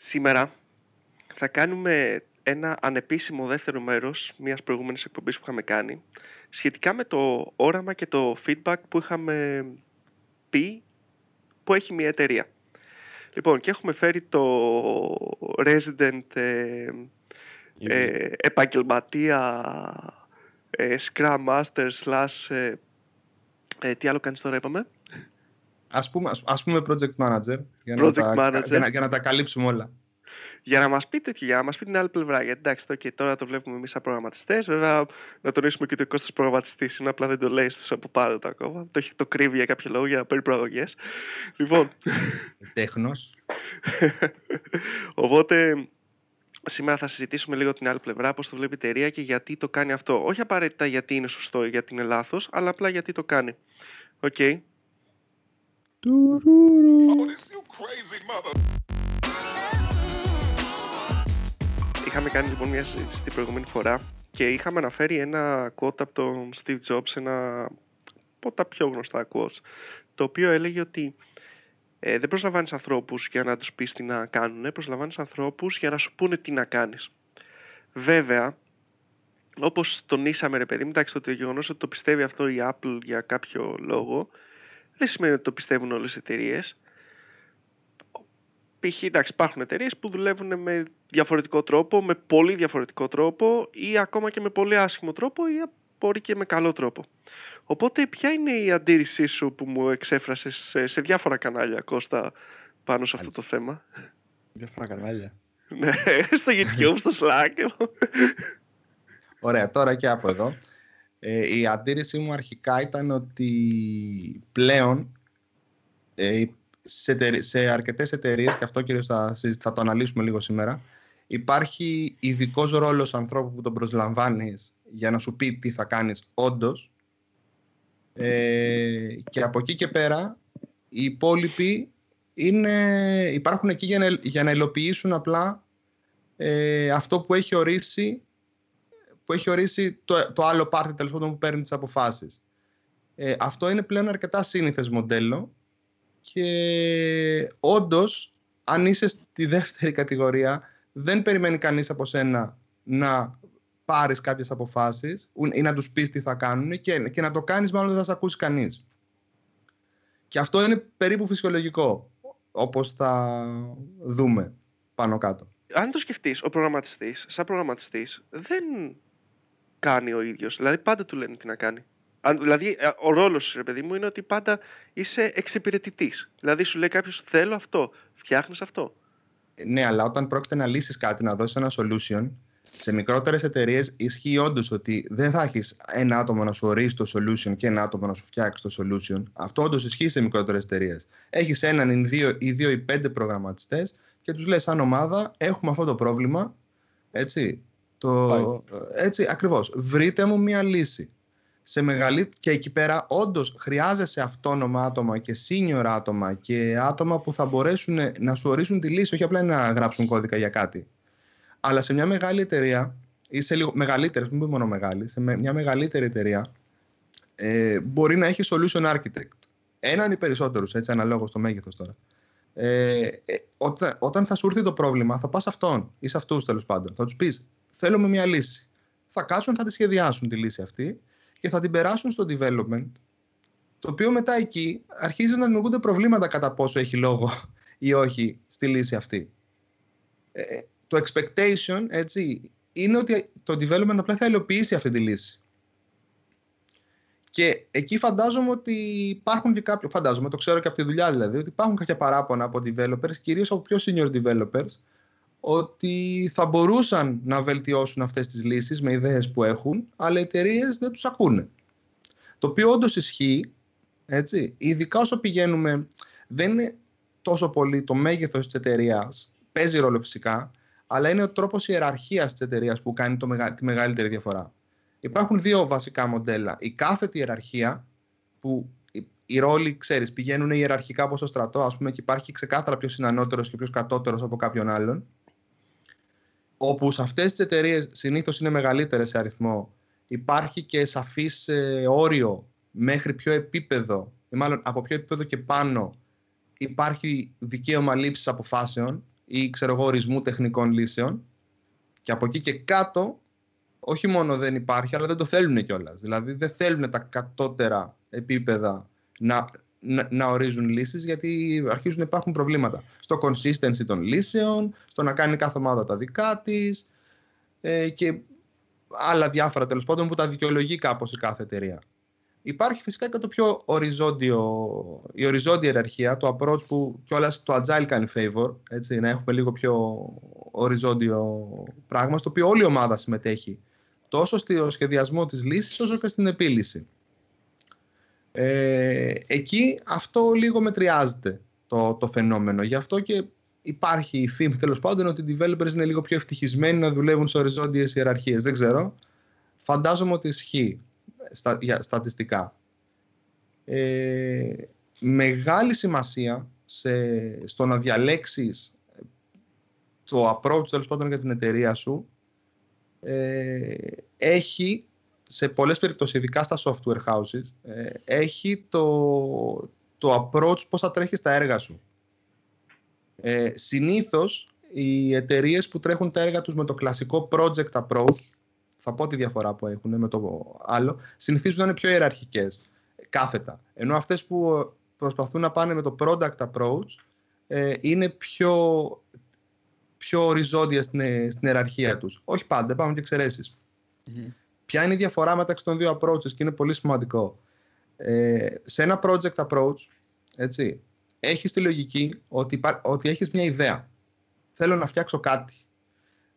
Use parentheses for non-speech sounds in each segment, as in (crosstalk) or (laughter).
Σήμερα θα κάνουμε ένα ανεπίσημο δεύτερο μέρος μιας προηγούμενης εκπομπής που είχαμε κάνει σχετικά με το όραμα και το feedback που είχαμε πει που έχει μια εταιρεία. Λοιπόν, και έχουμε φέρει το resident ε, ε, επαγγελματία ε, Scrum Master slash ε, ε, τι άλλο κάνεις τώρα είπαμε; Ας πούμε, ας, πούμε project manager για, Project να τα, manager. Για, να, για να τα καλύψουμε όλα. για να μας πείτε και για να μας πει την άλλη πλευρά. Γιατί εντάξει, το, okay, τώρα το βλέπουμε εμείς σαν προγραμματιστές. Βέβαια, να τονίσουμε και ότι ο Κώστας προγραμματιστής είναι απλά δεν το λέει στους από πάνω το ακόμα. Το, έχει, το κρύβει για κάποιο λόγο για να παίρνει προαγωγές. λοιπόν, Τέχνος. οπότε σήμερα θα συζητήσουμε λίγο την άλλη πλευρά, πώς το βλέπει η εταιρεία και γιατί το κάνει αυτό. Όχι απαραίτητα γιατί είναι σωστό ή γιατί είναι λάθος, αλλά απλά γιατί το κάνει. Οκ. Είχαμε κάνει λοιπόν μια συζήτηση την προηγούμενη φορά και είχαμε αναφέρει ένα quote από τον Steve Jobs, ένα από τα πιο γνωστά quotes, το οποίο έλεγε ότι ε, δεν προσλαμβάνεις ανθρώπους για να τους πεις τι να κάνουν, προσλαμβάνεις ανθρώπους για να σου πούνε τι να κάνεις. Βέβαια, όπως τονίσαμε ρε παιδί μου, εντάξει, το γεγονός ότι το πιστεύει αυτό η Apple για κάποιο λόγο, δεν σημαίνει ότι το πιστεύουν όλες οι εταιρείες. Π.χ. εντάξει, υπάρχουν εταιρείες που δουλεύουν με διαφορετικό τρόπο, με πολύ διαφορετικό τρόπο ή ακόμα και με πολύ άσχημο τρόπο ή μπορεί και με καλό τρόπο. Οπότε ποια είναι η αντίρρησή σου που μου εξέφρασες σε, σε διάφορα κανάλια, Κώστα, πάνω σε αυτό το θέμα; Διάφορα κανάλια. Ναι, (laughs) στο YouTube, στο Slack. Ωραία, τώρα και από εδώ. Ε, η αντίρρηση μου αρχικά ήταν ότι πλέον ε, σε, εταιρε- σε αρκετές εταιρείες, και αυτό κυρίως θα, συζη- θα το αναλύσουμε λίγο σήμερα, υπάρχει ειδικός ρόλος ανθρώπου που τον προσλαμβάνεις για να σου πει τι θα κάνεις όντως. Ε, και από εκεί και πέρα οι υπόλοιποι είναι, υπάρχουν εκεί για να, για να υλοποιήσουν απλά ε, αυτό που έχει ορίσει που έχει ορίσει το, το άλλο πάρτι τέλος πάντων που παίρνει τις αποφάσεις. Ε, αυτό είναι πλέον αρκετά σύνηθες μοντέλο και όντως αν είσαι στη δεύτερη κατηγορία δεν περιμένει κανείς από σένα να πάρεις κάποιες αποφάσεις ου- ή να τους πεις τι θα κάνουν και, και να το κάνεις μάλλον δεν θα σε ακούσει κανείς. Και αυτό είναι περίπου φυσιολογικό όπως θα δούμε πάνω κάτω. Αν το σκεφτείς, ο προγραμματιστής, σαν προγραμματιστής, δεν κάνει ο ίδιος. Δηλαδή πάντα του λένε τι να κάνει. Αν, δηλαδή ε, ο ρόλος σου, ρε παιδί μου, είναι ότι πάντα είσαι εξυπηρετητής. Δηλαδή σου λέει κάποιος θέλω αυτό, φτιάχνεις αυτό. Ε, Ναι, αλλά όταν πρόκειται να λύσεις κάτι, να δώσεις ένα solution, σε μικρότερες εταιρείες ισχύει όντως ότι δεν θα έχεις ένα άτομο να σου ορίσει το solution και ένα άτομο να σου φτιάξει το solution. Αυτό όντως ισχύει σε μικρότερες εταιρείες. Έχεις έναν ή δύο, ή δύο ή πέντε προγραμματιστές και τους λες σαν ομάδα έχουμε αυτό το πρόβλημα, έτσι, το, έτσι ακριβώς, βρείτε μου μια λύση. Σε μεγαλύ... Και εκεί πέρα όντως χρειάζεσαι αυτόνομα άτομα και senior άτομα και άτομα που θα μπορέσουν να σου ορίσουν τη λύση, όχι απλά να γράψουν κώδικα για κάτι. Αλλά σε μια μεγάλη εταιρεία ή σε λίγο μεγαλύτερε, μην πούμε μόνο μεγάλη, σε με- μια μεγαλύτερη εταιρεία ε, μπορεί να έχει solution architect. Έναν ή περισσότερους, έτσι, αναλόγως στο μέγεθος τώρα. Ε, ε, όταν, όταν θα σου έρθει το πρόβλημα, θα πας σε αυτόν ή σε αυτούς τέλος πάντων. Θα τους πεις: Θέλουμε μια λύση. Θα κάτσουν, θα τη σχεδιάσουν τη λύση αυτή και θα την περάσουν στο development. Το οποίο μετά εκεί αρχίζει να δημιουργούνται προβλήματα κατά πόσο έχει λόγο ή όχι στη λύση αυτή. Ε, το expectation έτσι, είναι ότι το development απλά θα υλοποιήσει αυτή τη λύση. Και εκεί φαντάζομαι ότι υπάρχουν και κάποιοι, φαντάζομαι, το ξέρω και από τη δουλειά δηλαδή, ότι υπάρχουν κάποια παράπονα από developers, κυρίως από πιο senior developers, ότι θα μπορούσαν να βελτιώσουν αυτές τις λύσεις με ιδέες που έχουν, αλλά οι εταιρείες δεν τους ακούνε. Το οποίο όντως ισχύει, έτσι, ειδικά όσο πηγαίνουμε, δεν είναι τόσο πολύ το μέγεθος της εταιρείας, παίζει ρόλο φυσικά, αλλά είναι ο τρόπος ιεραρχίας της εταιρείας που κάνει το, μεγα- τη μεγαλύτερη διαφορά. Υπάρχουν δύο βασικά μοντέλα. Η κάθετη ιεραρχία, που οι- οι ρόλοι, ξέρεις, πηγαίνουν ιεραρχικά όπως στο στρατό, ας πούμε, και υπάρχει ξεκάθαρα ποιος είναι ανώτερος και ποιος κατώτερος από κάποιον άλλον, όπου σε αυτές τις εταιρείες συνήθως είναι μεγαλύτερες σε αριθμό, υπάρχει και σαφής ε, όριο μέχρι ποιο επίπεδο, ή μάλλον από ποιο επίπεδο και πάνω υπάρχει δικαίωμα λήψης αποφάσεων ή ξέρω εγώ ορισμού τεχνικών λύσεων και από εκεί και κάτω όχι μόνο δεν υπάρχει αλλά δεν το θέλουν κιόλας. Δηλαδή δεν θέλουν τα κατώτερα επίπεδα να, να, να, ορίζουν λύσεις γιατί αρχίζουν να υπάρχουν προβλήματα στο consistency των λύσεων, στο να κάνει κάθε ομάδα τα δικά της ε, και άλλα διάφορα τέλος πάντων που τα δικαιολογεί κάπως η κάθε εταιρεία. Υπάρχει φυσικά και το πιο οριζόντιο, η οριζόντια ιεραρχία, το approach που κιόλας το agile κάνει favor, έτσι, να έχουμε λίγο πιο οριζόντιο πράγμα, στο οποίο όλη η ομάδα συμμετέχει τόσο στο σχεδιασμό της λύσης όσο και στην επίλυση. Ε, εκεί αυτό λίγο μετριάζεται το, το φαινόμενο. Γι' αυτό και υπάρχει η φήμη τέλος πάντων ότι οι developers είναι λίγο πιο ευτυχισμένοι να δουλεύουν σε οριζόντιες ιεραρχίες. Δεν ξέρω. Φαντάζομαι ότι ισχύει στα, για, στατιστικά. Ε, μεγάλη σημασία σε, στο να διαλέξεις το approach τέλος πάντων για την εταιρεία σου ε, έχει σε πολλές περιπτώσεις, ειδικά στα software houses, ε, έχει το, το approach πώς θα τρέχεις τα έργα σου. Ε, συνήθως, οι εταιρείες που τρέχουν τα έργα τους με το κλασικό project approach, θα πω τη διαφορά που έχουν με το άλλο, συνηθίζουν να είναι πιο ιεραρχικές, κάθετα. Ενώ αυτές που προσπαθούν να πάνε με το product approach, ε, είναι πιο, πιο οριζόντια στην, στην ιεραρχία τους. Όχι πάντα, υπάρχουν και εξαιρεσει Ποια είναι η διαφορά μεταξύ των δύο approaches και είναι πολύ σημαντικό. Ε, σε ένα project approach, έτσι, έχεις τη λογική ότι, ότι έχεις μια ιδέα. Θέλω να φτιάξω κάτι.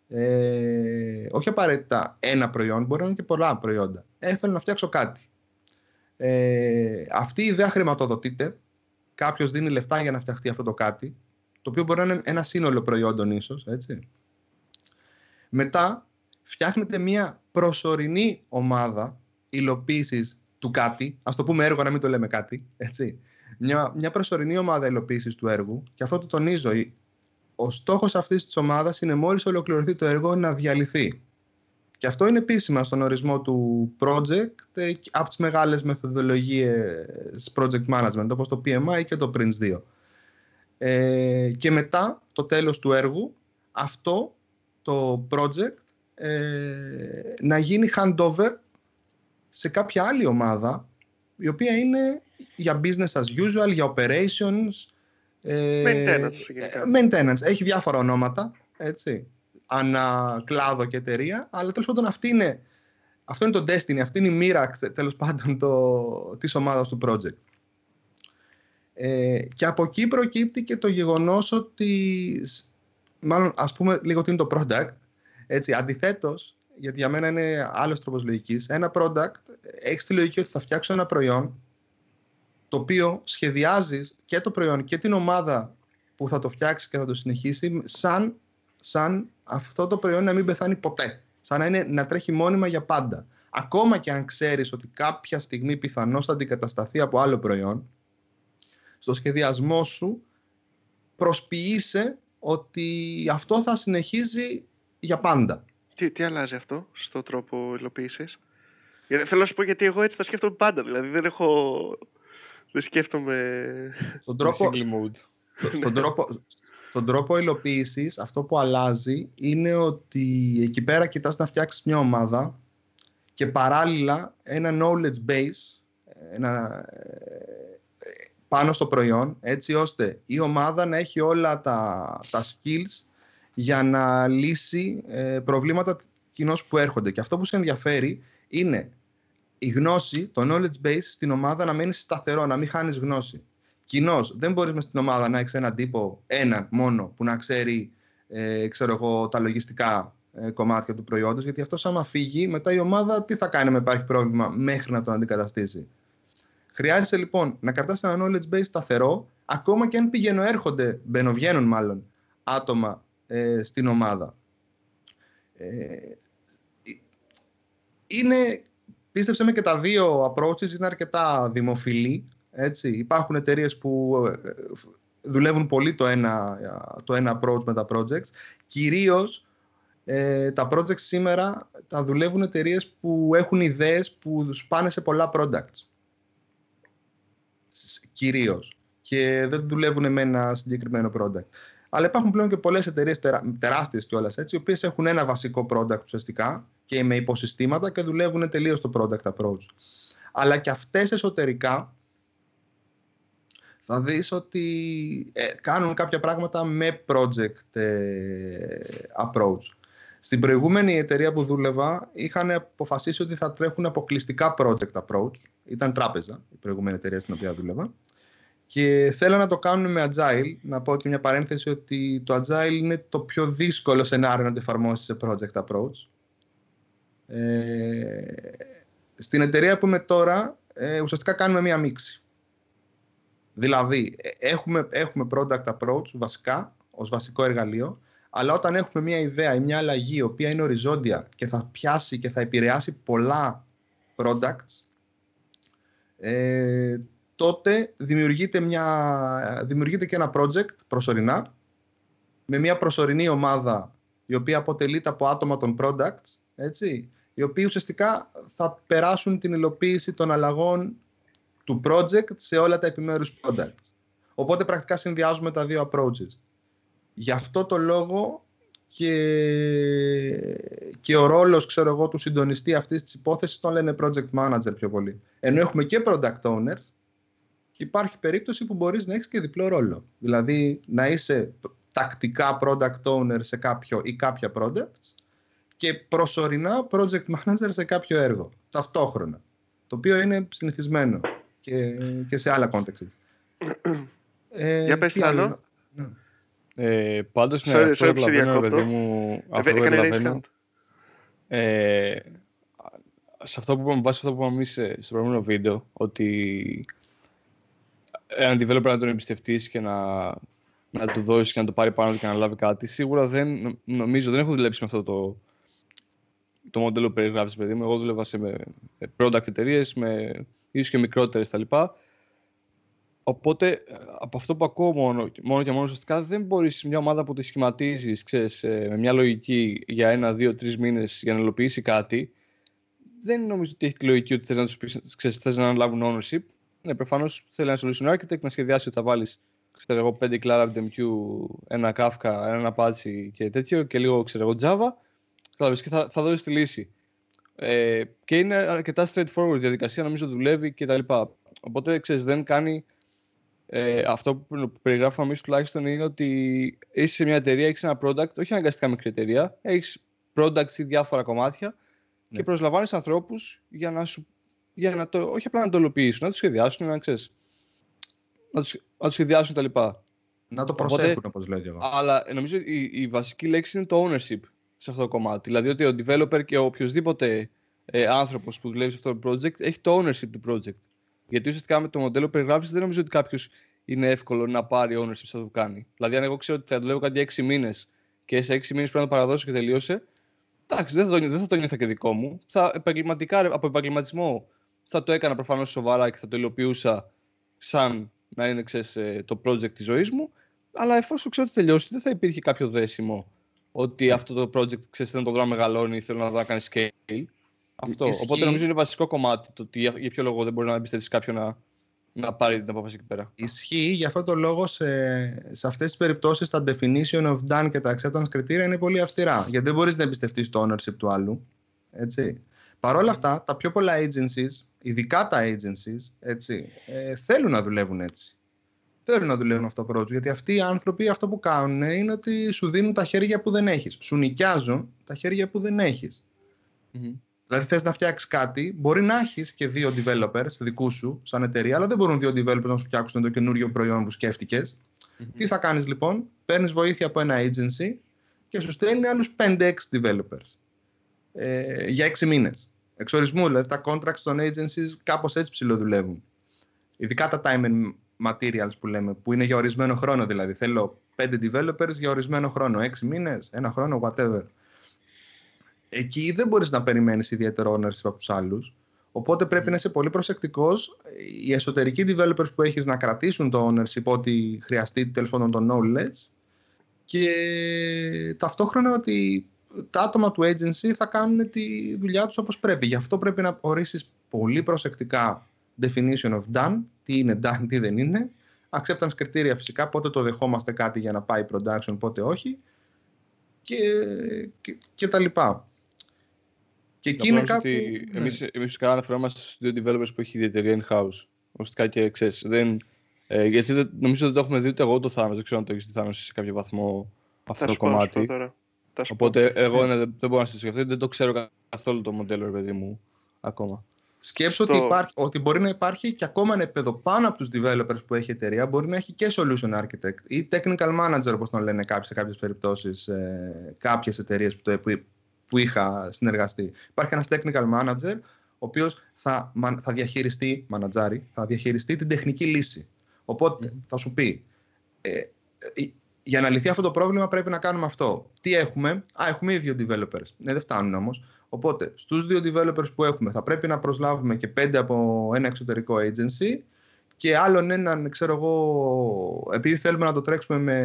Ε, όχι απαραίτητα ένα προϊόν, μπορεί να είναι και πολλά προϊόντα. Ε, θέλω να φτιάξω κάτι. Ε, αυτή η ιδέα χρηματοδοτείται. Κάποιος δίνει λεφτά για να φτιαχτεί αυτό το κάτι, το οποίο μπορεί να είναι ένα σύνολο προϊόντων ίσως, έτσι. Μετά φτιάχνετε μια προσωρινή ομάδα υλοποίησης του κάτι, ας το πούμε έργο, να μην το λέμε κάτι, έτσι. Μια, μια προσωρινή ομάδα υλοποίησης του έργου, και αυτό το τονίζω. Ο στόχος αυτής της ομάδας είναι μόλις ολοκληρωθεί το έργο να διαλυθεί. Και αυτό είναι επίσημα στον ορισμό του project ε, από τις μεγάλες μεθοδολογίες project management, όπως το PMI και το PRINCE 2. Ε, και μετά, το τέλος του έργου, αυτό το project ε, να γίνει handover σε κάποια άλλη ομάδα η οποία είναι για business as usual, για operations ε, maintenance, ε, maintenance. Έχει διάφορα ονόματα έτσι, ανά κλάδο και εταιρεία αλλά τέλος πάντων αυτή είναι, αυτό είναι το destiny, αυτή είναι η μοίρα τέλος πάντων το, της ομάδας του project. Ε, και από εκεί προκύπτει και το γεγονός ότι μάλλον ας πούμε λίγο τι είναι το product έτσι, αντιθέτως, γιατί για μένα είναι άλλος τρόπος λογικής, ένα product έχεις τη λογική ότι θα φτιάξω ένα προϊόν το οποίο σχεδιάζεις και το προϊόν και την ομάδα που θα το φτιάξει και θα το συνεχίσει σαν, σαν αυτό το προϊόν να μην πεθάνει ποτέ. Σαν να, είναι, να τρέχει μόνιμα για πάντα. Ακόμα και αν ξέρεις ότι κάποια στιγμή πιθανώς θα αντικατασταθεί από άλλο προϊόν, στο σχεδιασμό σου προσποιείσαι ότι αυτό θα συνεχίζει για πάντα. Τι, τι αλλάζει αυτό στο τρόπο υλοποίησης; Θέλω να σου πω γιατί εγώ έτσι τα σκέφτομαι πάντα. Δηλαδή δεν έχω. Δεν σκέφτομαι. Στον τρόπο, στον τρόπο, στον τρόπο υλοποίησης, αυτό που αλλάζει είναι ότι εκεί πέρα κοιτάς να φτιάξεις μια ομάδα και παράλληλα ένα knowledge base ένα, πάνω στο προϊόν έτσι ώστε η ομάδα να έχει όλα τα, τα skills για να λύσει ε, προβλήματα κοινώς που έρχονται. Και αυτό που σε ενδιαφέρει είναι η γνώση, το knowledge base στην ομάδα να μένει σταθερό, να μην χάνεις γνώση. Κοινώς, δεν μπορείς μες στην ομάδα να έχεις έναν τύπο, έναν μόνο, που να ξέρει ε, ξέρω εγώ, τα λογιστικά ε, κομμάτια του προϊόντος, γιατί αυτός άμα φύγει, μετά η ομάδα τι θα κάνει με υπάρχει πρόβλημα μέχρι να τον αντικαταστήσει. Χρειάζεται λοιπόν να κρατάς ένα knowledge base σταθερό, ακόμα και αν πηγαίνουν έρχονται, μπαινοβγαίνουν μάλλον, άτομα ε, στην ομάδα. Ε, είναι, πίστεψε με και τα δύο approaches είναι αρκετά δημοφιλή. Έτσι. Υπάρχουν εταιρείες που ε, δουλεύουν πολύ το ένα, το ένα approach με τα projects. Κυρίως ε, τα projects σήμερα τα δουλεύουν εταιρείες που έχουν ιδέες που σπάνε σε πολλά products. Κυρίως. Και δεν δουλεύουν με ένα συγκεκριμένο product. Αλλά υπάρχουν πλέον και πολλές εταιρείες τεράστιες κιόλας έτσι, οι οποίες έχουν ένα βασικό product ουσιαστικά και με υποσυστήματα και δουλεύουν τελείως το product approach. Αλλά και αυτές εσωτερικά θα δεις ότι ε, κάνουν κάποια πράγματα με project ε, approach. Στην προηγούμενη εταιρεία που δούλευα είχαν αποφασίσει ότι θα τρέχουν αποκλειστικά project approach. Ήταν τράπεζα η προηγούμενη εταιρεία στην οποία δούλευα. Και θέλω να το κάνουν με agile. Να πω και μια παρένθεση ότι το agile είναι το πιο δύσκολο σενάριο να το εφαρμόσεις σε project approach. Ε, στην εταιρεία που είμαι τώρα, ε, ουσιαστικά κάνουμε μια μίξη. Δηλαδή, ε, έχουμε, έχουμε product approach βασικά, ως βασικό εργαλείο, αλλά όταν έχουμε μια ιδέα ή μια αλλαγή η οποία είναι οριζόντια και θα πιάσει και θα επηρεάσει πολλά products, ε, τότε δημιουργείται, μια, δημιουργείται και ένα project προσωρινά με μια προσωρινή ομάδα η οποία αποτελείται από άτομα των products, έτσι, οι οποίοι ουσιαστικά θα περάσουν την υλοποίηση των αλλαγών του project σε όλα τα επιμέρους products. Οπότε πρακτικά συνδυάζουμε τα δύο approaches. Γι' αυτό το λόγο και, και ο ρόλος ξέρω εγώ, του συντονιστή αυτής της υπόθεσης τον λένε project manager πιο πολύ. Ενώ έχουμε και product owners και υπάρχει περίπτωση που μπορείς να έχεις και διπλό ρόλο. Δηλαδή να είσαι τακτικά product owner σε κάποιο ή κάποια products και προσωρινά project manager σε κάποιο έργο, ταυτόχρονα. Το οποίο είναι συνηθισμένο και, και σε άλλα context. ε, Για πες άλλο. Ναι. Ε, πάντως, ναι, sorry, αυτό sorry, καταλαβαίνω, παιδί μου, ε, αυτό καταλαβαίνω. Ε, σε αυτό που είπαμε, αυτό που είπαμε εμείς ε, στο προηγούμενο βίντεο, ότι έναν developer να τον εμπιστευτείς και να, να του δώσεις και να το πάρει πάνω και να λάβει κάτι, σίγουρα δεν, νομίζω, δεν έχω δουλέψει με αυτό το, το μοντέλο που περιγράφεις, παιδί μου. Εγώ δούλευα σε με product εταιρείες, με ίσως και μικρότερες κτλ. Οπότε, από αυτό που ακούω μόνο, μόνο και μόνο ουσιαστικά, δεν μπορείς μια ομάδα που τη σχηματίζεις ε, με μια λογική για ένα, δύο, τρεις μήνες για να υλοποιήσει κάτι. Δεν νομίζω ότι έχει τη λογική ότι θες να τους πεις, θες να αναλάβουν ownership. Ναι, προφανώς θέλει ένα solution architect να σχεδιάσει ότι θα βάλεις ξέρω εγώ, 5 MQ, ένα Kafka, ένα Apache και τέτοιο και λίγο ξέρω εγώ, Java και θα, θα δώσεις τη λύση. Ε, και είναι αρκετά straightforward η διαδικασία, νομίζω δουλεύει κτλ. Οπότε ξέρεις, δεν κάνει. Ε, αυτό που περιγράφουμε εμείς τουλάχιστον είναι ότι είσαι σε μια εταιρεία, έχεις ένα product, όχι αναγκαστικά μικρή εταιρεία, έχεις products ή διάφορα κομμάτια ναι. και προσλαμβάνεις ανθρώπους για να σου. Για να το, όχι απλά να το υλοποιήσουν, να το σχεδιάσουν, να ξέρεις. Να το, να το σχεδιάσουν κτλ. Να το προσέχουν, όπως λέω και εγώ. Αλλά νομίζω η, η βασική λέξη είναι το ownership σε αυτό το κομμάτι. Δηλαδή ότι ο developer και ο οποιοδήποτε ε, άνθρωπος που δουλεύει σε αυτό το project έχει το ownership του project. Γιατί ουσιαστικά με το μοντέλο περιγράφηση δεν νομίζω ότι κάποιος είναι εύκολο να πάρει ownership σε αυτό που κάνει. Δηλαδή, αν εγώ ξέρω ότι θα δουλεύω κάτι 6 μήνες και σε 6 μήνες πρέπει να το παραδώσω και τελείωσε, εντάξει, δεν θα το, δεν θα το νιώθω και δικό μου. Θα, επαγγελματικά, από επαγγελματισμό θα το έκανα προφανώς σοβαρά και θα το υλοποιούσα σαν να είναι ξέρεις, ε, το project της ζωής μου. Αλλά εφόσον ξέρω ότι τελειώσει, δεν θα υπήρχε κάποιο δέσιμο ότι αυτό το project ξέρεις, δεν το δω να μεγαλώνει ή θέλω να δω να κάνει scale. Αυτό. Ισχύει. Οπότε νομίζω είναι βασικό κομμάτι το ότι για, ποιο λόγο δεν μπορεί να εμπιστεύσει κάποιον να, να πάρει την απόφαση εκεί πέρα. Ισχύει. Γι' αυτό το λόγο σε, σε αυτές τις περιπτώσεις τα definition of done και τα acceptance κριτήρια είναι πολύ αυστηρά. Γιατί δεν μπορείς να εμπιστευτείς το ownership του άλλου. Έτσι. Παρ' όλα αυτά, τα πιο πολλά agencies, ειδικά τα agencies, έτσι, ε, θέλουν να δουλεύουν έτσι θέλουν να δουλεύουν αυτό το project. Γιατί αυτοί οι άνθρωποι αυτό που κάνουν είναι ότι σου δίνουν τα χέρια που δεν έχεις. Σου νοικιάζουν τα χέρια που δεν έχεις. Mm-hmm. Δηλαδή, θες να φτιάξεις κάτι, μπορεί να έχεις και δύο developers δικούς σου, σαν εταιρεία, αλλά δεν μπορούν δύο developers να σου φτιάξουν το καινούριο προϊόν που σκέφτηκες. Mm-hmm. Τι θα κάνεις λοιπόν, παίρνεις βοήθεια από ένα agency και σου στέλνει άλλους 5-6 developers ε, για 6 μήνες. Εξορισμού, δηλαδή τα contracts των agencies κάπως έτσι ψηλοδουλεύουν. Ειδικά τα time and materials που λέμε, που είναι για ορισμένο χρόνο δηλαδή. Θέλω πέντε developers για ορισμένο χρόνο, έξι μήνες, ένα χρόνο, whatever. Εκεί δεν μπορείς να περιμένεις ιδιαίτερο ownership από τους άλλους. Οπότε πρέπει να είσαι πολύ προσεκτικός. Οι εσωτερικοί developers που έχεις να κρατήσουν το ownership ό,τι χρειαστεί τέλος πάντων το knowledge και ταυτόχρονα ότι τα άτομα του agency θα κάνουν τη δουλειά τους όπως πρέπει. Γι' αυτό πρέπει να ορίσεις πολύ προσεκτικά definition of done, τι είναι done, τι δεν είναι, acceptance κριτήρια φυσικά, πότε το δεχόμαστε κάτι για να πάει production, πότε όχι και, και, και τα λοιπά. Και εκεί είναι κάπου... Ότι ναι. εμείς, εμείς καλά αναφερόμαστε στους δύο developers που έχει η εταιρεία in-house. Ουσιαστικά και ξέρεις, δεν, ε, γιατί δεν, νομίζω ότι δεν το έχουμε δει ούτε εγώ το Thanos, δεν ξέρω αν το έχεις δει Thanos σε κάποιο βαθμό αυτό το κομμάτι. Τώρα. Οπότε εγώ ναι, δεν μπορώ να συζητήσω αυτό, δεν το ξέρω καθόλου το μοντέλο, ρε παιδί μου, ακόμα. Σκέψω ότι, υπάρχει, ότι μπορεί να υπάρχει και ακόμα ένα επίπεδο πάνω από τους developers που έχει η εταιρεία, μπορεί να έχει και solution architect ή technical manager, όπως τον λένε κάποιοι, σε κάποιες περιπτώσεις, ε, κάποιες εταιρείες που, που, που είχα συνεργαστεί. Υπάρχει ένας technical manager, ο οποίος θα, θα διαχειριστεί, μανατζάρι, θα διαχειριστεί την τεχνική λύση. Οπότε θα σου πει, ε, ε, για να λυθεί αυτό το πρόβλημα πρέπει να κάνουμε αυτό. Τι έχουμε, Α, έχουμε ήδη δύο developers. Ναι, δεν φτάνουν όμως. Οπότε, στους δύο developers που έχουμε, θα πρέπει να προσλάβουμε και πέντε από ένα εξωτερικό agency και άλλον έναν, ξέρω εγώ, επειδή θέλουμε να το τρέξουμε με,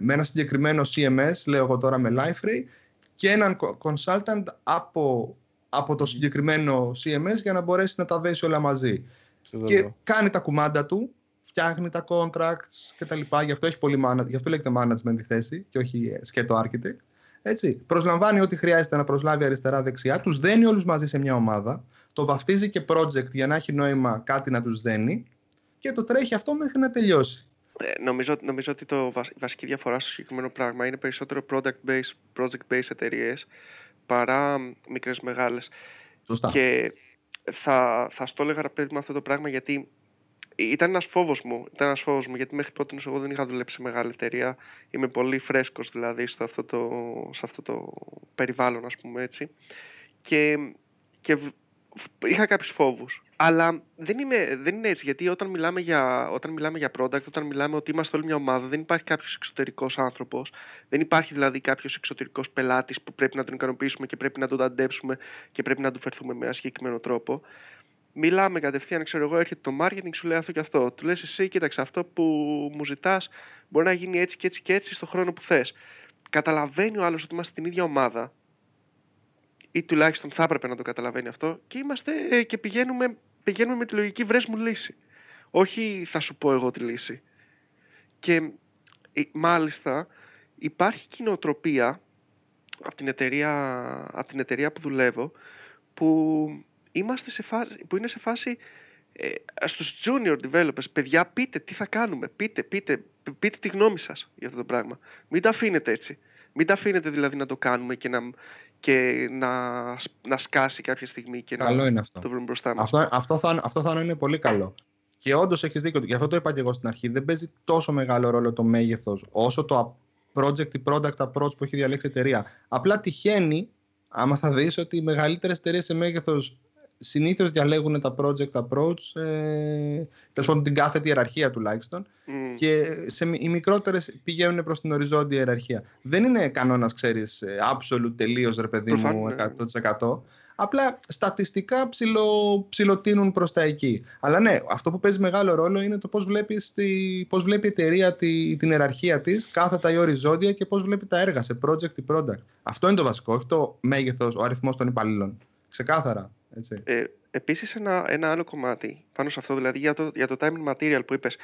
με ένα συγκεκριμένο CMS, λέω εγώ τώρα με Liferay, και έναν consultant από, από το συγκεκριμένο CMS για να μπορέσει να τα δέσει όλα μαζί. Και κάνει τα κουμάντα του, φτιάχνει τα contracts κτλ. Γι' αυτό, έχει πολύ γι' αυτό λέγεται management η θέση και όχι σκέτο architect. Έτσι. Προσλαμβάνει ό,τι χρειάζεται να προσλάβει αριστερά-δεξιά, τους δένει όλους μαζί σε μια ομάδα, το βαφτίζει και project για να έχει νόημα κάτι να τους δένει και το τρέχει αυτό μέχρι να τελειώσει. Ε, νομίζω, νομίζω ότι το, η βασική διαφορά στο συγκεκριμένο πράγμα είναι περισσότερο product-based project-based εταιρείες παρά μικρές μεγάλες. Σωστά. Και θα, θα στο έλεγα πριν αυτό το πράγμα γιατί ήταν ένας φόβος μου. Ήταν ένας φόβος μου γιατί μέχρι πρώτη εγώ δεν είχα δουλέψει σε μεγάλη εταιρεία. Είμαι πολύ φρέσκος δηλαδή στο αυτό το, σε αυτό το περιβάλλον, ας πούμε έτσι. Και, και είχα κάποιους φόβους. Αλλά δεν είναι, δεν είναι έτσι, γιατί όταν μιλάμε, για, όταν μιλάμε για product, όταν μιλάμε ότι είμαστε όλη μια ομάδα, δεν υπάρχει κάποιος εξωτερικός άνθρωπος. Δεν υπάρχει δηλαδή κάποιος εξωτερικός πελάτης που πρέπει να τον ικανοποιήσουμε και πρέπει να τον αντέψουμε και πρέπει να του φερθούμε με ένα συγκεκριμένο τρόπο μιλάμε κατευθείαν, ξέρω εγώ, έρχεται το marketing, σου λέει αυτό και αυτό. Του λες εσύ, κοίταξε, αυτό που μου ζητάς μπορεί να γίνει έτσι και έτσι και έτσι στο χρόνο που θες. Καταλαβαίνει ο άλλος ότι είμαστε στην ίδια ομάδα, ή τουλάχιστον θα έπρεπε να το καταλαβαίνει αυτό, και είμαστε ε, και πηγαίνουμε, πηγαίνουμε με τη λογική βρες μου λύση. Όχι θα σου πω εγώ τη λύση. Και ε, μάλιστα υπάρχει κοινοτροπία από την εταιρεία, από την εταιρεία που δουλεύω που είμαστε σε φάση, που είναι σε φάση ε, στους junior developers, παιδιά πείτε τι θα κάνουμε, πείτε, πείτε, πείτε τη γνώμη σας για αυτό το πράγμα. Μην τα αφήνετε έτσι. Μην τα αφήνετε δηλαδή να το κάνουμε και να, και να, να σκάσει κάποια στιγμή και καλό να είναι αυτό. το βρούμε μπροστά μας. Αυτό, αυτό, θα, αυτό θα είναι πολύ καλό. Και όντως έχεις δίκιο. Γι' αυτό το είπα και εγώ στην αρχή. Δεν παίζει τόσο μεγάλο ρόλο το μέγεθος όσο το project ή product approach που έχει διαλέξει η εταιρεία. Απλά τυχαίνει, άμα θα δεις, ότι οι μεγαλύτερες εταιρείες σε μέγεθος συνήθως διαλέγουν τα project approach, ε, τέλος την κάθετη ιεραρχία τουλάχιστον mm. και σε, οι μικρότερες πηγαίνουν προς την οριζόντια ιεραρχία. Δεν είναι κανόνας, ξέρεις, ε, absolute τελείως ρε παιδί μου 100%. Ναι. Απλά στατιστικά ψιλο, ψιλοτείνουν προς τα εκεί. Αλλά ναι, αυτό που παίζει μεγάλο ρόλο είναι το πώς, βλέπεις τη, πώς βλέπει η εταιρεία τη, την ιεραρχία της, κάθετα ή οριζόντια και πώς βλέπει τα έργα σε project ή product. Αυτό είναι το βασικό, όχι το μέγεθος, ο αριθμός των υπαλλήλων. Ξεκάθαρα. Έτσι. Ε, Επίσης, ένα, ένα άλλο κομμάτι πάνω σε αυτό, δηλαδή για το, για το time material που είπες.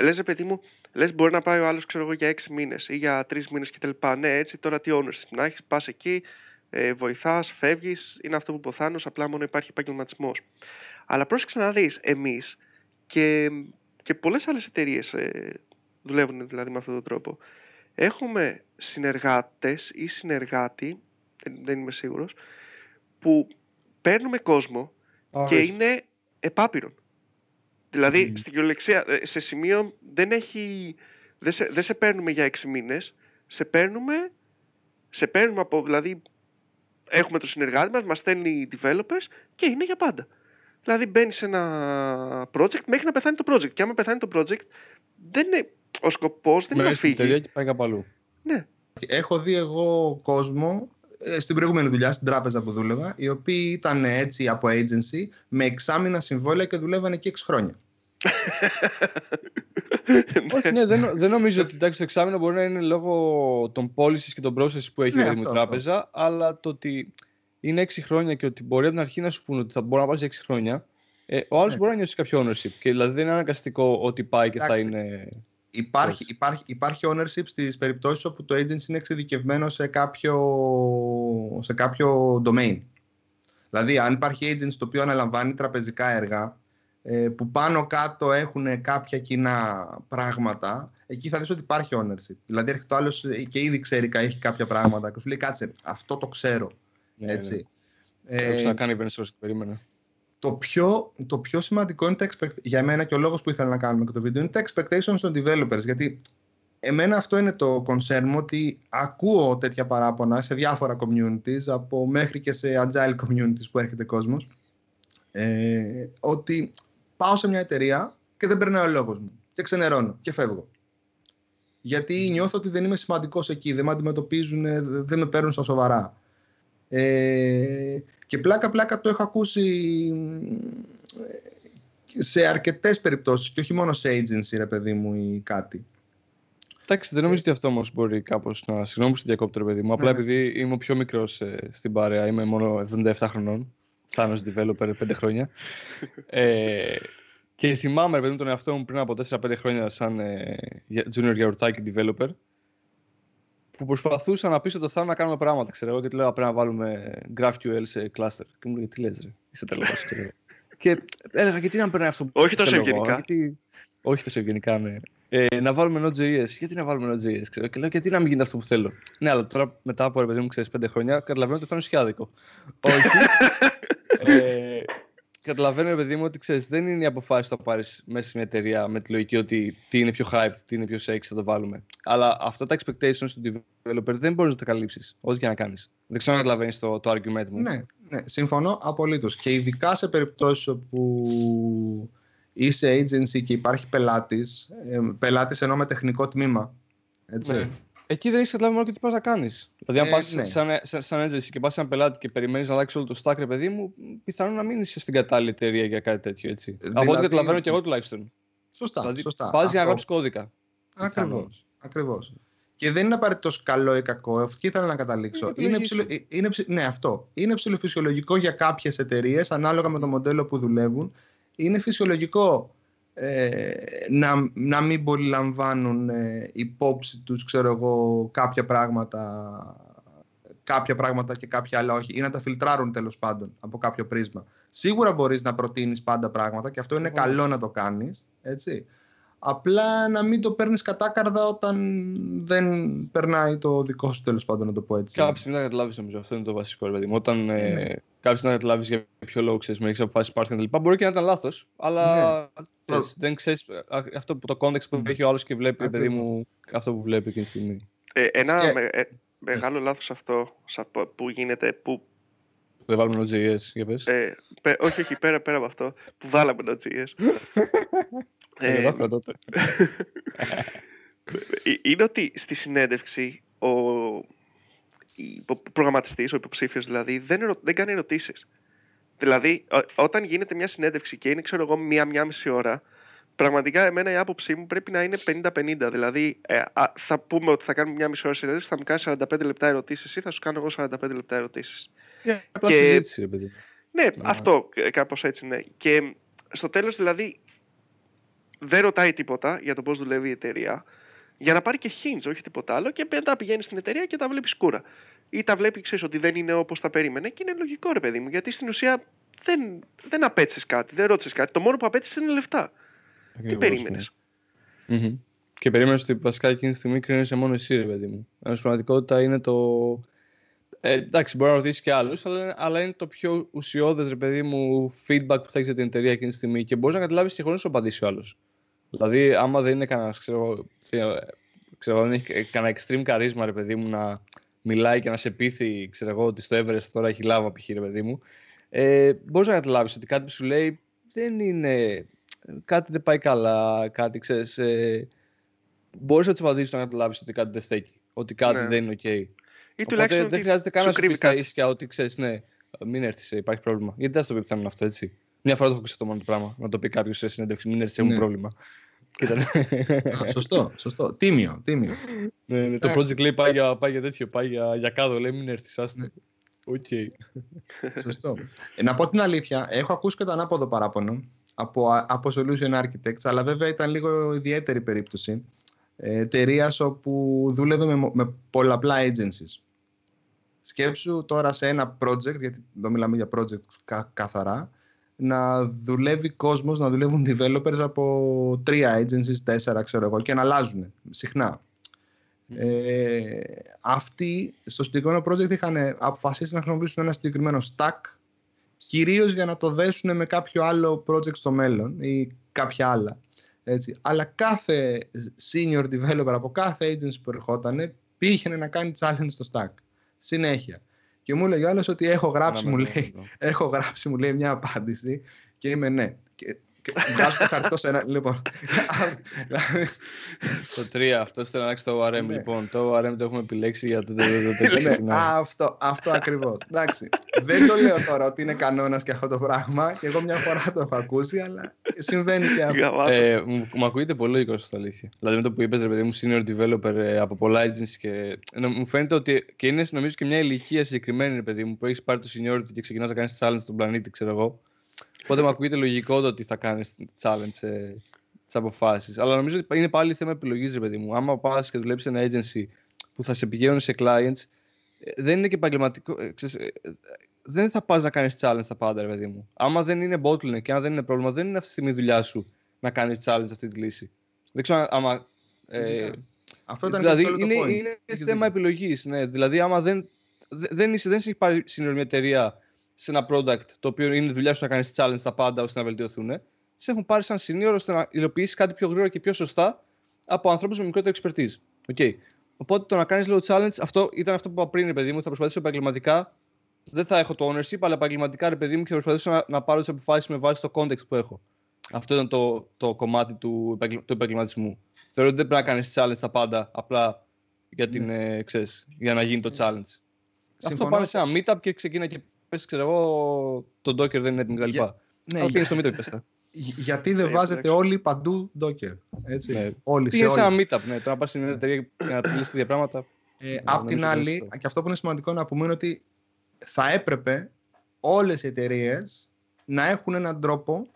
Λες, παιδί μου, λες, μπορεί να πάει ο άλλος για 6 μήνες ή για 3 μήνες κτλ. Ναι, έτσι τώρα τι ownership να έχεις, πας εκεί, ε, βοηθάς, φεύγεις, είναι αυτό που ποθάνω, απλά μόνο υπάρχει επαγγελματισμός. Αλλά πρόσεξε να δεις, εμείς και, και πολλές άλλες εταιρείες ε, δουλεύουν δηλαδή με αυτόν τον τρόπο. Έχουμε συνεργάτες ή συνεργάτη, δεν, δεν είμαι σίγουρος, που παίρνουμε κόσμο και είναι επάπειρον. Δηλαδή, στην κυριολεξία, ε, σε σημείο δεν έχει... Δεν σε, δεν σε παίρνουμε για έξι μήνες, σε παίρνουμε, σε παίρνουμε από, δηλαδή, έχουμε το συνεργάτη μας, μας στέλνει developers και είναι για πάντα. Δηλαδή μπαίνεις σε ένα project μέχρι να πεθάνει το project. Και άμα πεθάνει το project, δεν είναι, ο σκοπός δεν είναι να φύγει. και πάει κάπου Ναι. Έχω δει εγώ κόσμο ε, στην προηγούμενη δουλειά, στην τράπεζα που δούλευα, οι οποίοι ήταν έτσι από agency με εξάμεινα συμβόλαια και δουλεύανε εκεί 6 χρόνια. (laughs) Όχι, ναι, δεν, δεν νομίζω ότι εντάξει, το εξάμεινο μπορεί να είναι λόγω των policies και των process που έχει ναι, η τράπεζα, αυτό. αλλά το ότι είναι 6 χρόνια και ότι μπορεί από την αρχή να σου πούνε ότι θα μπορεί να πας 6 χρόνια, Ε, ο άλλος ναι. μπορεί να νιώσει κάποιο ownership. Και δηλαδή δεν είναι αναγκαστικό ότι πάει και θα είναι. Υπάρχει, υπάρχει, υπάρχει ownership στις περιπτώσεις όπου το agency είναι εξειδικευμένο σε κάποιο, σε κάποιο domain. Δηλαδή, αν υπάρχει agency το οποίο αναλαμβάνει τραπεζικά έργα, ε, που πάνω κάτω έχουν κάποια κοινά πράγματα, εκεί θα δεις ότι υπάρχει ownership. Δηλαδή, έρχεται ο άλλος και ήδη ξέρει έχει κάποια πράγματα και σου λέει, κάτσε, αυτό το ξέρω. Ναι, έτσι. Ναι. Ε, Έχω να κάνει και περίμενα το πιο, το πιο σημαντικό είναι τα expect... για μένα και ο λόγος που ήθελα να κάνουμε και το βίντεο είναι τα expectations των developers γιατί εμένα αυτό είναι το concern μου ότι ακούω τέτοια παράπονα σε διάφορα communities από μέχρι και σε agile communities που έρχεται κόσμος ε, ότι πάω σε μια εταιρεία και δεν περνάει ο λόγος μου και ξενερώνω και φεύγω. Γιατί νιώθω ότι δεν είμαι σημαντικός εκεί, δεν με αντιμετωπίζουν, δεν με παίρνουν στα σοβαρά. Ε, και πλάκα πλάκα το έχω ακούσει σε αρκετές περιπτώσεις και όχι μόνο σε agency ρε παιδί μου ή κάτι. Εντάξει, δεν νομίζω ότι αυτό όμως μπορεί κάπως να. Συγγνώμη που διακόπτω, ρε παιδί μου. Απλά ναι, ναι. επειδή είμαι ο πιο μικρός ε, στην παρέα, είμαι μόνο 77 χρονών. Φτάνω ως developer 5 χρόνια. ε, και θυμάμαι, ρε παιδί μου, τον εαυτό μου πριν από 4-5 χρόνια σαν ε, junior γιαουρτάκι developer που προσπαθούσα να πείσω το Θάνο να κάνουμε πράγματα, ξέρω εγώ, και του λέω πρέπει να βάλουμε GraphQL σε cluster. Και μου λέει, τι λες ρε, είσαι τρελός, (laughs) ξέρω Και έλεγα, γιατί να παίρνει αυτό που Όχι τόσο ευγενικά. Γιατί... Όχι τόσο ευγενικά, ναι. Ε, να βάλουμε Node.js. Γιατί να βάλουμε Node.js, ξέρω. Και λέω, γιατί να μην γίνει αυτό που θέλω. Ναι, αλλά τώρα μετά από ρε παιδί μου, ξέρεις, πέντε χρόνια, καταλαβαίνω ότι θα είναι σιάδικο. (laughs) Όχι. Ε, καταλαβαίνω, παιδί μου, ότι ξέρεις, δεν είναι η αποφάση που θα πάρεις μέσα σε μια εταιρεία με τη λογική ότι τι είναι πιο hype, τι είναι πιο sexy, θα το βάλουμε. Αλλά αυτά τα expectations του developer δεν μπορείς να τα καλύψεις, ό,τι και να κάνεις. Δεν ξέρω αν καταλαβαίνεις το, το argument μου. Ναι, ναι συμφωνώ απολύτως. Και ειδικά σε περιπτώσεις όπου είσαι agency και υπάρχει πελάτης, ε, πελάτης ενώ με τεχνικό τμήμα. Έτσι. Ναι. Εκεί δεν έχεις καταλάβει μόνο και τι πας να κάνεις. Δηλαδή, αν ε, πας ναι. σαν, σαν, σαν agency και πας σε έναν πελάτη και περιμένεις να αλλάξει όλο το stack, ρε παιδί μου, πιθανόν να μην είσαι στην κατάλληλη εταιρεία για κάτι τέτοιο. Έτσι. Δηλαδή, Από ό,τι καταλαβαίνω και εγώ τουλάχιστον. Σωστά. Δηλαδή, σωστά. Πας για να γράψεις κώδικα. Ακριβώς. Ακριβώς. Και δεν είναι απαραίτητος καλό ή κακό. Αυτό ήθελα να καταλήξω. Είναι, ψηλο... Ε, είναι ψη... Ναι, αυτό. Είναι ψηλοφυσιολογικό για κάποιες εταιρείες, ανάλογα με το μοντέλο που δουλεύουν. Είναι φυσιολογικό ε, να, να μην πολύ λαμβάνουν ε, υπόψη τους ξέρω εγώ κάποια πράγματα κάποια πράγματα και κάποια άλλα όχι ή να τα φιλτράρουν τέλος πάντων από κάποιο πρίσμα. Σίγουρα μπορείς να προτείνεις πάντα πράγματα και αυτό είναι καλό να το κάνεις, έτσι. Απλά να μην το παίρνεις κατάκαρδα όταν δεν περνάει το δικό σου τέλος πάντων, να το πω έτσι. Κάποια στιγμή να καταλάβει, νομίζω. Αυτό είναι το βασικό, ρε παιδί μου. Όταν ε, ναι. ε, κάποια στιγμή να καταλάβει για ποιο λόγο ξέρει, με έχει αποφάσει υπάρχουν κτλ. Μπορεί και να ήταν λάθο, αλλά ναι. δεν ξέρει αυτό που το context που έχει ο άλλο και βλέπει, παιδί μου, αυτό που βλέπει εκείνη τη στιγμή. Ε, ένα με, ε, μεγάλο λάθο αυτό που γίνεται, που δεν βάλουμε Node.js, για πες. Ε, όχι, όχι, πέρα, πέρα από αυτό, που βάλαμε Node.js. ε, ε, τότε. Ε, είναι ότι στη συνέντευξη ο, ο προγραμματιστής, ο υποψήφιος δηλαδή, δεν, δεν κάνει ερωτήσεις. Δηλαδή, όταν γίνεται μια συνέντευξη και είναι, ξέρω εγώ, μία-μία μισή ώρα, πραγματικά εμένα η άποψή μου πρέπει να είναι 50-50. Δηλαδή, ε, θα πούμε ότι θα κάνουμε μια μισή ώρα συνέντευξη, θα μου κάνεις 45 λεπτά ερωτήσεις, εσύ θα σου κάνω εγώ 45 λεπτά ερωτήσεις. Yeah, και... συζήτηση, παιδί. Ναι, αυτό ε, κάπως έτσι ναι. Και στο τέλος δηλαδή δεν ρωτάει τίποτα για το πώς δουλεύει η εταιρεία για να πάρει και hints, όχι τίποτα άλλο, και μετά πηγαίνεις στην εταιρεία και τα βλέπεις σκούρα. Ή τα βλέπει, ξέρεις ότι δεν είναι όπως τα περίμενε και είναι λογικό, ρε παιδί μου, γιατί στην ουσία δεν, δεν απέτησε κάτι, δεν ρώτησες κάτι. Το μόνο που απέτησες είναι λεφτά. Τι περίμενες; Ναι. Mm-hmm. Και περίμενες ότι βασικά εκείνη τη στιγμή κρίνεσαι μόνο εσύ, ρε παιδί μου. Ενώ στην πραγματικότητα είναι το. Ε, εντάξει, μπορεί να ρωτήσεις και άλλους, αλλά, αλλά, είναι το πιο ουσιώδες, ρε παιδί μου, feedback που θα έχεις για την εταιρεία εκείνη τη στιγμή και μπορείς να καταλάβεις τυχόν να σου απαντήσει ο άλλος. Δηλαδή, άμα δεν είναι κανένας, ξέρω, ξέρω, δεν έχει κανένα extreme καρίσμα, ρε παιδί μου, να μιλάει και να σε πείθει, ξέρω εγώ, ότι στο Everest τώρα έχει λάβα, π.χ., ρε παιδί μου, ε, μπορείς να καταλάβεις ότι κάτι που σου λέει δεν είναι κάτι δεν πάει καλά, κάτι ξέρεις, ε, μπορείς να της απαντήσεις να καταλάβεις ότι κάτι δεν στέκει, ότι κάτι ναι. δεν είναι ok. Ή Οπότε δεν χρειάζεται καν να σου πεις τα ίσια ότι ξέρεις, ναι, μην έρθεις, υπάρχει πρόβλημα. Γιατί δεν θα το πει πιθανόν αυτό, έτσι. Μια φορά το έχω αυτό μόνο το πράγμα. Να το πει κάποιος σε συνέντευξη, μην έρθει, ναι. πρόβλημα. σωστό, σωστό. Τίμιο, τίμιο. Ναι, ναι, το project λέει πάει για, πάει για τέτοιο, πάει για, για κάδο, λέει μην έρθεις, άστε. Ναι. OK. Okay. Σωστό. Ε, να πω την αλήθεια, έχω ακούσει και το ανάποδο παράπονο από, από Solution Architects, αλλά βέβαια ήταν λίγο ιδιαίτερη περίπτωση ε, εταιρείας όπου δούλευε με, με πολλαπλά agencies. Σκέψου τώρα σε ένα project, γιατί εδώ μιλάμε για project καθαρά, να δουλεύει κόσμος, να δουλεύουν developers από τρία agencies, τέσσερα ξέρω εγώ και να αλλάζουν συχνά. Ε, αυτοί στο συγκεκριμένο project είχαν αποφασίσει να χρησιμοποιήσουν ένα συγκεκριμένο stack κυρίως για να το δέσουν με κάποιο άλλο project στο μέλλον ή κάποια άλλα. Έτσι. Αλλά κάθε senior developer από κάθε agency που ερχόταν πήγαινε να κάνει challenge στο stack. Συνέχεια. Και μου έλεγε άλλος ότι έχω γράψει, μου λέει, έχω γράψει, μου λέει μια απάντηση και είμαι ναι. Και Βγάζω το χαρτό σε ένα. Λοιπόν. το 3, αυτό θέλω να αλλάξει το ORM. Ναι. Λοιπόν, το ORM το έχουμε επιλέξει για το τέτοιο. Ναι, αυτό, αυτό ακριβώς. Εντάξει. Δεν το λέω τώρα ότι είναι κανόνας και αυτό το πράγμα. Και εγώ μια φορά το έχω ακούσει, αλλά συμβαίνει και αυτό. Ε, μου ακούγεται πολύ λογικό στο αλήθεια. Δηλαδή με το που είπες, ρε παιδί μου, senior developer ε, από πολλά agencies και. Μου φαίνεται ότι. και είναι νομίζω και μια ηλικία συγκεκριμένη, ρε παιδί μου, που έχεις πάρει το seniority και ξεκινάς να κάνεις challenge στον πλανήτη, ξέρω εγώ. Οπότε μου ακούγεται λογικό το ότι θα κάνεις challenge σε τις αποφάσεις. Αλλά νομίζω ότι είναι πάλι θέμα επιλογής, ρε παιδί μου. Άμα πας και δουλέψεις σε ένα agency που θα σε πηγαίνουν σε clients, ε, δεν είναι και επαγγελματικό. Ε, ε, δεν θα πας να κάνεις challenge τα πάντα, ρε παιδί μου. Άμα δεν είναι bottleneck και αν δεν είναι πρόβλημα, δεν είναι αυτή τη στιγμή η δουλειά σου να κάνεις challenge αυτή τη λύση. Δεν ξέρω άμα. Ε, Αυτό ήταν δηλαδή, το είναι, είναι, είναι θέμα επιλογής. Ναι. Δηλαδή, άμα δεν, δεν, είσαι, δεν είσαι πάρει μια εταιρεία σε ένα product το οποίο είναι δουλειά σου να κάνεις challenge τα πάντα ώστε να βελτιωθούν, σε έχουν πάρει σαν senior ώστε να υλοποιήσεις κάτι πιο γρήγορα και πιο σωστά από ανθρώπους με μικρότερη expertise. Okay. Οπότε το να κάνεις λίγο challenge, αυτό ήταν αυτό που είπα πριν, παιδί μου, θα προσπαθήσω επαγγελματικά. Δεν θα έχω το ownership, αλλά επαγγελματικά, ρε παιδί μου, και θα προσπαθήσω να, να πάρω τις αποφάσεις με βάση το context που έχω. Αυτό ήταν το, το κομμάτι του, του επαγγελματισμού. Θεωρώ ότι δεν πρέπει να κάνεις challenge τα πάντα απλά για, την, ναι. ε, ξέρεις, για να γίνει το challenge. Συμφωνώ. Αυτό πάνε σε ένα meetup και ξεκινά και πες, ξέρω εγώ, το Docker δεν είναι έτοιμο κτλ. Για... Ναι, Αλλά πήγαινε στο meetup, πες Γιατί δεν βάζετε όλοι παντού Docker, έτσι. Ναι. Όλοι πήγαινε σε, ένα meetup, ναι. Τώρα να πας στην εταιρεία για να λύσει τέτοια πράγματα. Ε, απ' την άλλη, και αυτό που είναι σημαντικό να πούμε είναι ότι θα έπρεπε όλες οι εταιρείες να έχουν έναν τρόπο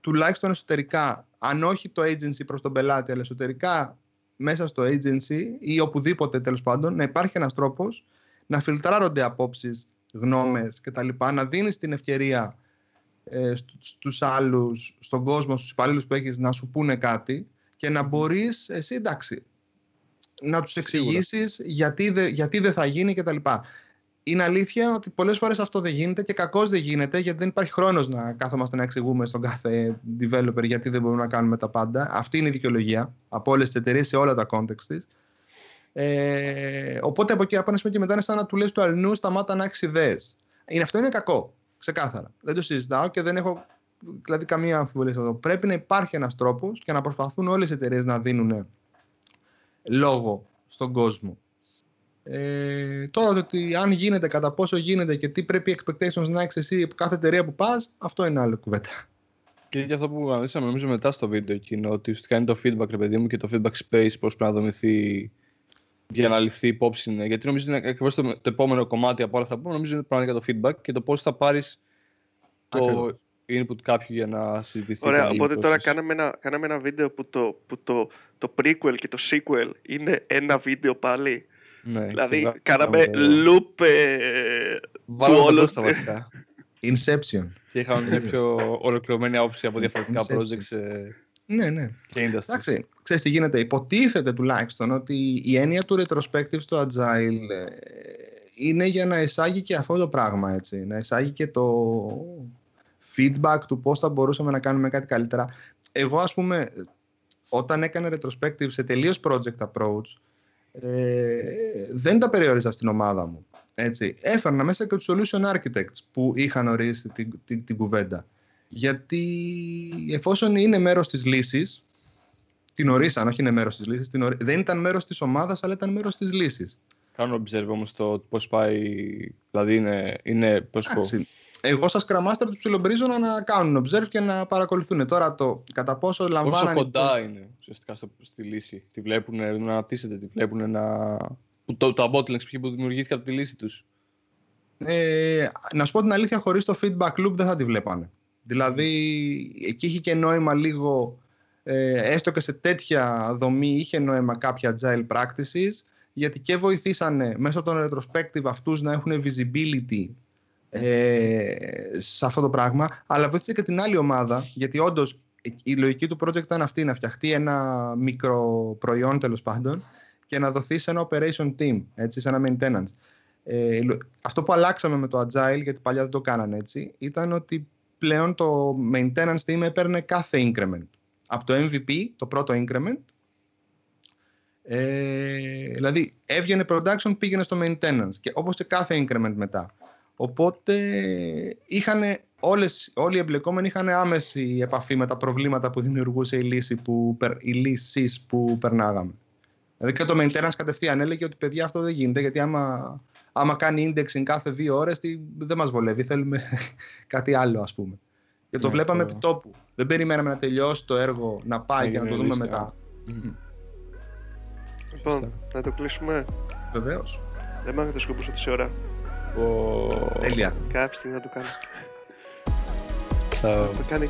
τουλάχιστον εσωτερικά, αν όχι το agency προς τον πελάτη, αλλά εσωτερικά μέσα στο agency ή οπουδήποτε τέλος πάντων, να υπάρχει ένας τρόπος να φιλτράρονται απόψεις γνώμες κτλ. Να δίνεις την ευκαιρία ε, στους άλλους, στον κόσμο, στους υπαλλήλους που έχεις να σου πούνε κάτι και να μπορείς εσύ εντάξει να τους εξηγήσεις γιατί, δε, γιατί δεν θα γίνει κτλ. Είναι αλήθεια ότι πολλές φορές αυτό δεν γίνεται και κακώς δεν γίνεται γιατί δεν υπάρχει χρόνος να κάθομαστε να εξηγούμε στον κάθε developer γιατί δεν μπορούμε να κάνουμε τα πάντα. Αυτή είναι η δικαιολογία από όλες τις εταιρείες σε όλα τα context της. Ε, οπότε από εκεί απάνω και μετά είναι σαν να του λες του αλλού σταμάτα να έχει ιδέε. Είναι, αυτό είναι κακό. Ξεκάθαρα. Δεν το συζητάω και δεν έχω δηλαδή, καμία αμφιβολία εδώ. Πρέπει να υπάρχει ένας τρόπος και να προσπαθούν όλες οι εταιρείες να δίνουν λόγο στον κόσμο. Ε, τώρα ότι αν γίνεται, κατά πόσο γίνεται και τι πρέπει expectations να έχεις εσύ από κάθε εταιρεία που πας, αυτό είναι άλλο κουβέντα. Και για αυτό που αναλύσαμε νομίζω μετά στο βίντεο εκείνο, ότι ουσιαστικά είναι το feedback, ρε παιδί μου, και το feedback space, πώς πρέπει να δομηθεί για να ληφθεί υπόψη. Ναι. Γιατί νομίζω είναι ακριβώς το, το, επόμενο κομμάτι από όλα αυτά που πούμε, νομίζω είναι πραγματικά το feedback και το πώς θα πάρεις το input κάποιου για να συζητηθεί. Ωραία, οπότε τώρα κάναμε ένα, κάναμε ένα βίντεο που, το, που το, το prequel και το sequel είναι ένα βίντεο πάλι. Ναι, δηλαδή, κάναμε loop ε, του όλου. βασικά. Inception. Και είχαμε μια πιο (laughs) ολοκληρωμένη άποψη από διαφορετικά projects. Ε, ναι, ναι. Εντάξει, ξέρεις τι γίνεται. Υποτίθεται τουλάχιστον ότι η έννοια του retrospective στο Agile ε, είναι για να εισάγει και αυτό το πράγμα, έτσι. Να εισάγει και το feedback του πώς θα μπορούσαμε να κάνουμε κάτι καλύτερα. Εγώ, ας πούμε, όταν έκανε retrospective σε τελείως project approach, ε, δεν τα περιόριζα στην ομάδα μου. Έτσι. Έφερνα μέσα και τους solution architects που είχαν ορίσει την, την, την κουβέντα. Γιατί εφόσον είναι μέρος της λύσης, την ορίσαν, όχι είναι μέρος της λύσης, την δεν ήταν μέρος της ομάδας, αλλά ήταν μέρος της λύσης. Κάνω observe όμως το πώς πάει, δηλαδή είναι, είναι πρόσωπο. Εγώ σας κραμάστερ τους ψιλομπρίζω να κάνουν observe και να παρακολουθούν. Τώρα το κατά πόσο λαμβάνουν... Πόσο κοντά είναι ουσιαστικά στη λύση. Τη βλέπουν να αναπτύσσεται, τη βλέπουν να... Το, το bottlenecks που δημιουργήθηκε από τη λύση τους. Ε, να σου πω την αλήθεια, χωρίς το feedback loop δεν θα τη βλέπανε. Δηλαδή, εκεί είχε και νόημα λίγο, ε, έστω και σε τέτοια δομή, είχε νόημα κάποια agile practices, γιατί και βοηθήσανε μέσω των retrospective αυτούς να έχουν visibility ε, σε αυτό το πράγμα, αλλά βοήθησε και την άλλη ομάδα, γιατί όντως η λογική του project ήταν αυτή, να φτιαχτεί ένα μικρό προϊόν τέλος πάντων και να δοθεί σε ένα operation team, έτσι, σε ένα maintenance. Ε, αυτό που αλλάξαμε με το Agile, γιατί παλιά δεν το κάνανε έτσι, ήταν ότι πλέον το maintenance team έπαιρνε κάθε increment. Από το MVP, το πρώτο increment, ε, δηλαδή έβγαινε production, πήγαινε στο maintenance και όπως και κάθε increment μετά. Οπότε είχαν όλες, όλοι οι εμπλεκόμενοι είχαν άμεση επαφή με τα προβλήματα που δημιουργούσε η λύση που, οι λύσεις που περνάγαμε. Δηλαδή και το maintenance κατευθείαν έλεγε ότι παιδιά αυτό δεν γίνεται γιατί άμα, άμα κάνει indexing κάθε δύο ώρες δεν μας βολεύει, θέλουμε (laughs) κάτι άλλο ας πούμε. Και το ναι, βλέπαμε επί τόπου. Δεν περιμέναμε να τελειώσει το έργο, να πάει και να το δούμε μετά. Λοιπόν, να το κλείσουμε. Βεβαίως. Δεν μ' το σκοπό τόση ώρα. Τέλεια. Κάποια στιγμή να το κάνω. Θα... το κάνει